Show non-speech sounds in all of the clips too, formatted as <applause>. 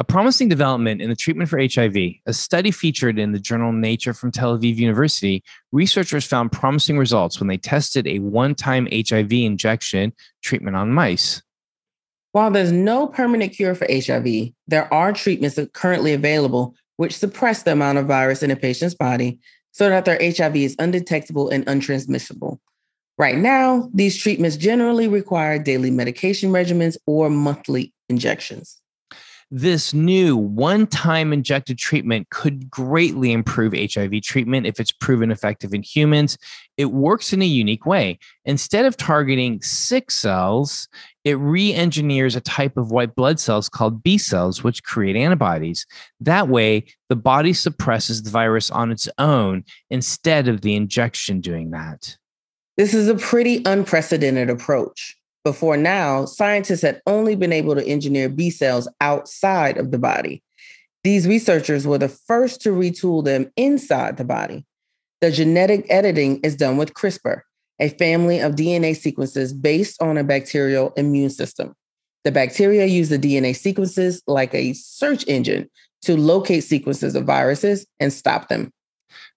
A promising development in the treatment for HIV, a study featured in the journal Nature from Tel Aviv University, researchers found promising results when they tested a one time HIV injection treatment on mice. While there's no permanent cure for HIV, there are treatments currently available which suppress the amount of virus in a patient's body so that their HIV is undetectable and untransmissible. Right now, these treatments generally require daily medication regimens or monthly injections. This new one time injected treatment could greatly improve HIV treatment if it's proven effective in humans. It works in a unique way. Instead of targeting sick cells, it re engineers a type of white blood cells called B cells, which create antibodies. That way, the body suppresses the virus on its own instead of the injection doing that. This is a pretty unprecedented approach. Before now, scientists had only been able to engineer B cells outside of the body. These researchers were the first to retool them inside the body. The genetic editing is done with CRISPR, a family of DNA sequences based on a bacterial immune system. The bacteria use the DNA sequences like a search engine to locate sequences of viruses and stop them.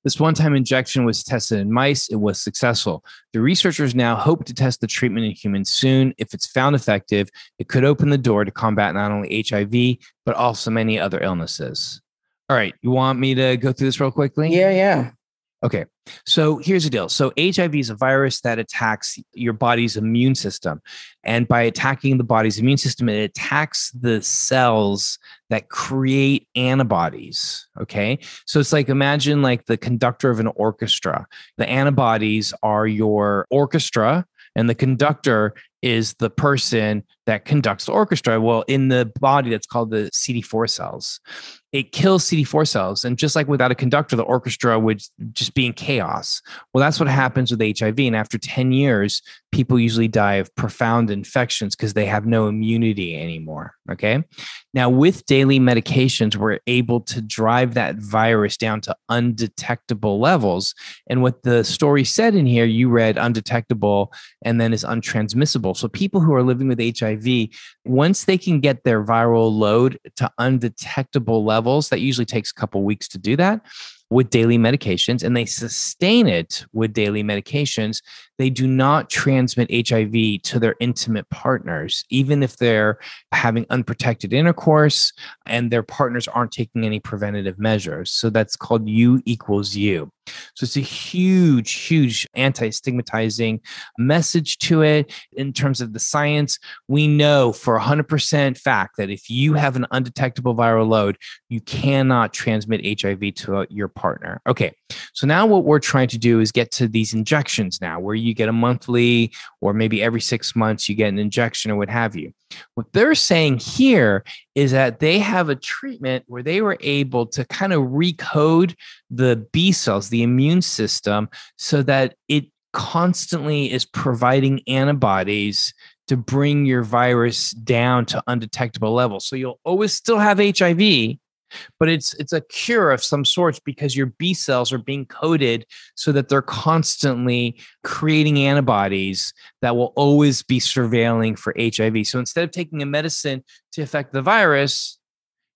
This one time injection was tested in mice. It was successful. The researchers now hope to test the treatment in humans soon. If it's found effective, it could open the door to combat not only HIV, but also many other illnesses. All right. You want me to go through this real quickly? Yeah, yeah. Okay. So here's the deal. So HIV is a virus that attacks your body's immune system. And by attacking the body's immune system, it attacks the cells that create antibodies. Okay. So it's like imagine like the conductor of an orchestra. The antibodies are your orchestra, and the conductor is the person that conducts the orchestra. Well, in the body, that's called the CD4 cells. It kills CD4 cells. And just like without a conductor, the orchestra would just be in chaos. Well, that's what happens with HIV. And after 10 years, people usually die of profound infections because they have no immunity anymore. Okay. Now, with daily medications, we're able to drive that virus down to undetectable levels. And what the story said in here, you read undetectable and then is untransmissible. So people who are living with HIV, once they can get their viral load to undetectable levels, that usually takes a couple weeks to do that with daily medications and they sustain it with daily medications, they do not transmit HIV to their intimate partners, even if they're having unprotected intercourse and their partners aren't taking any preventative measures. So that's called U equals U. So it's a huge, huge anti stigmatizing message to it in terms of the science. We know for 100% fact that if you have an undetectable viral load, you cannot transmit HIV to your partner. Okay, so now what we're trying to do is get to these injections now, where you get a monthly or maybe every six months you get an injection or what have you. What they're saying here is that they have a treatment where they were able to kind of recode the B cells, the immune system, so that it constantly is providing antibodies to bring your virus down to undetectable levels. So you'll always still have HIV, but it's it's a cure of some sorts because your B cells are being coded so that they're constantly creating antibodies that will always be surveilling for HIV. So instead of taking a medicine to affect the virus,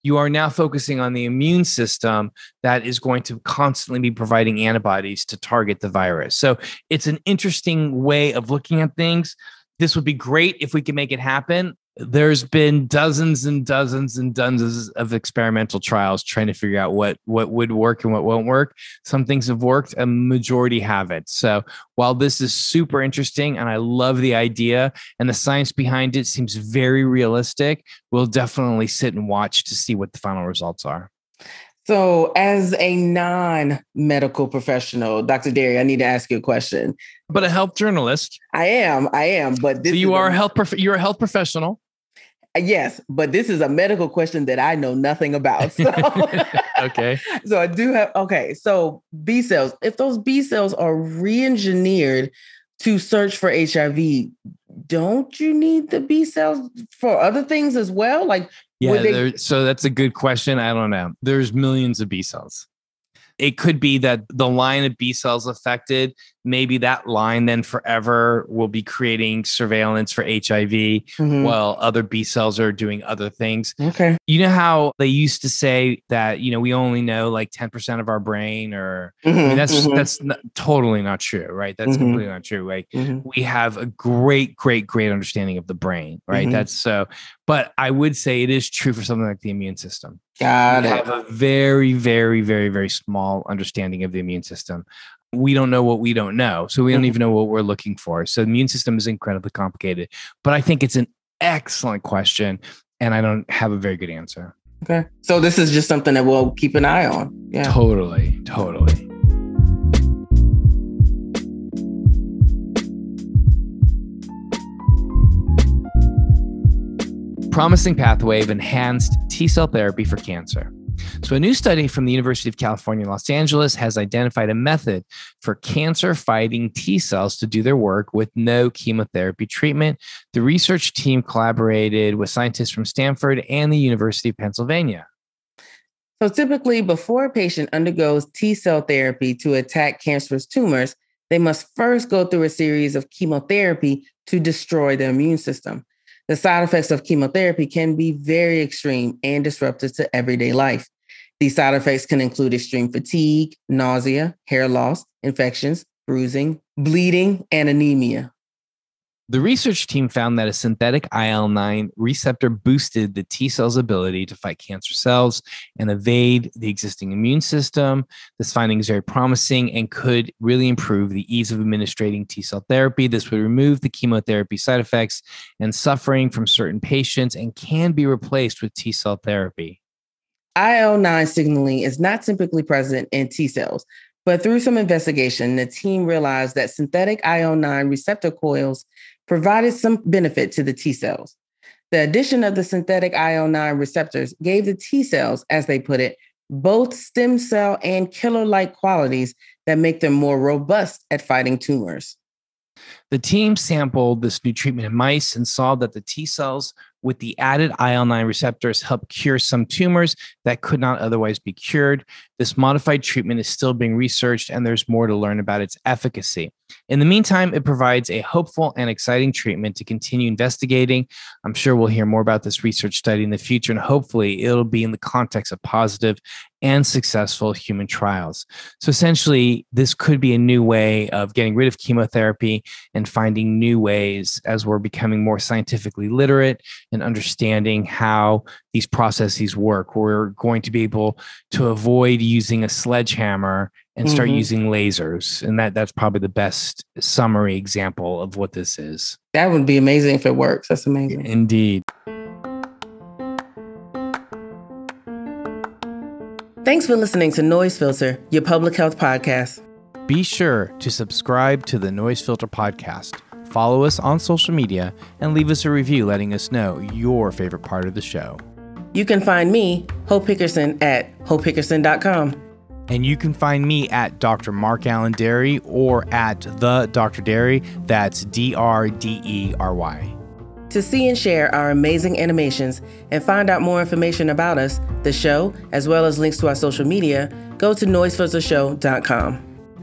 you are now focusing on the immune system that is going to constantly be providing antibodies to target the virus. So it's an interesting way of looking at things. This would be great if we can make it happen. There's been dozens and dozens and dozens of experimental trials trying to figure out what what would work and what won't work some things have worked a majority haven't so while this is super interesting and i love the idea and the science behind it seems very realistic we'll definitely sit and watch to see what the final results are so, as a non medical professional, Dr. Dery, I need to ask you a question. But a health journalist. I am. I am. But so you are a health. Prof- you're a health professional. Yes, but this is a medical question that I know nothing about. So. <laughs> okay. <laughs> So I do have. Okay. So B cells. If those B cells are re-engineered to search for HIV, don't you need the B cells for other things as well? Like yeah, they- so that's a good question. I don't know. There's millions of B cells. It could be that the line of B cells affected maybe that line then forever will be creating surveillance for HIV mm-hmm. while other B cells are doing other things. Okay. You know how they used to say that, you know, we only know like 10% of our brain or mm-hmm. I mean, mm-hmm, that's mm-hmm. that's not, totally not true, right? That's mm-hmm. completely not true. Like mm-hmm. we have a great great great understanding of the brain, right? That's so but I would say it is true for something like the immune system. Got we it. have a very, very, very, very small understanding of the immune system we don't know what we don't know. So we don't mm-hmm. even know what we're looking for. So the immune system is incredibly complicated. But I think it's an excellent question. And I don't have a very good answer. Okay. So this is just something that we'll keep an eye on. Yeah. Totally. Totally. Promising pathway of enhanced T cell therapy for cancer. So, a new study from the University of California, Los Angeles has identified a method for cancer fighting T cells to do their work with no chemotherapy treatment. The research team collaborated with scientists from Stanford and the University of Pennsylvania. So, typically, before a patient undergoes T cell therapy to attack cancerous tumors, they must first go through a series of chemotherapy to destroy the immune system. The side effects of chemotherapy can be very extreme and disruptive to everyday life. These side effects can include extreme fatigue, nausea, hair loss, infections, bruising, bleeding, and anemia. The research team found that a synthetic IL 9 receptor boosted the T cell's ability to fight cancer cells and evade the existing immune system. This finding is very promising and could really improve the ease of administering T cell therapy. This would remove the chemotherapy side effects and suffering from certain patients and can be replaced with T cell therapy. IL 9 signaling is not typically present in T cells, but through some investigation, the team realized that synthetic IL 9 receptor coils provided some benefit to the T cells. The addition of the synthetic IL 9 receptors gave the T cells, as they put it, both stem cell and killer like qualities that make them more robust at fighting tumors. The team sampled this new treatment in mice and saw that the T cells with the added IL 9 receptors help cure some tumors that could not otherwise be cured. This modified treatment is still being researched, and there's more to learn about its efficacy. In the meantime, it provides a hopeful and exciting treatment to continue investigating. I'm sure we'll hear more about this research study in the future, and hopefully, it'll be in the context of positive and successful human trials. So, essentially, this could be a new way of getting rid of chemotherapy and finding new ways as we're becoming more scientifically literate and understanding how these processes work. We're going to be able to avoid using a sledgehammer and start mm-hmm. using lasers. And that that's probably the best summary example of what this is. That would be amazing if it works. That's amazing. Indeed. Thanks for listening to Noise Filter, your public health podcast. Be sure to subscribe to the Noise Filter podcast follow us on social media, and leave us a review letting us know your favorite part of the show. You can find me, Hope Hickerson, at hopehickerson.com. And you can find me at Dr. Mark Alain Dery or at the Dr. Derry. That's D R D E R Y. To see and share our amazing animations and find out more information about us, the show, as well as links to our social media, go to noisefiltershow.com.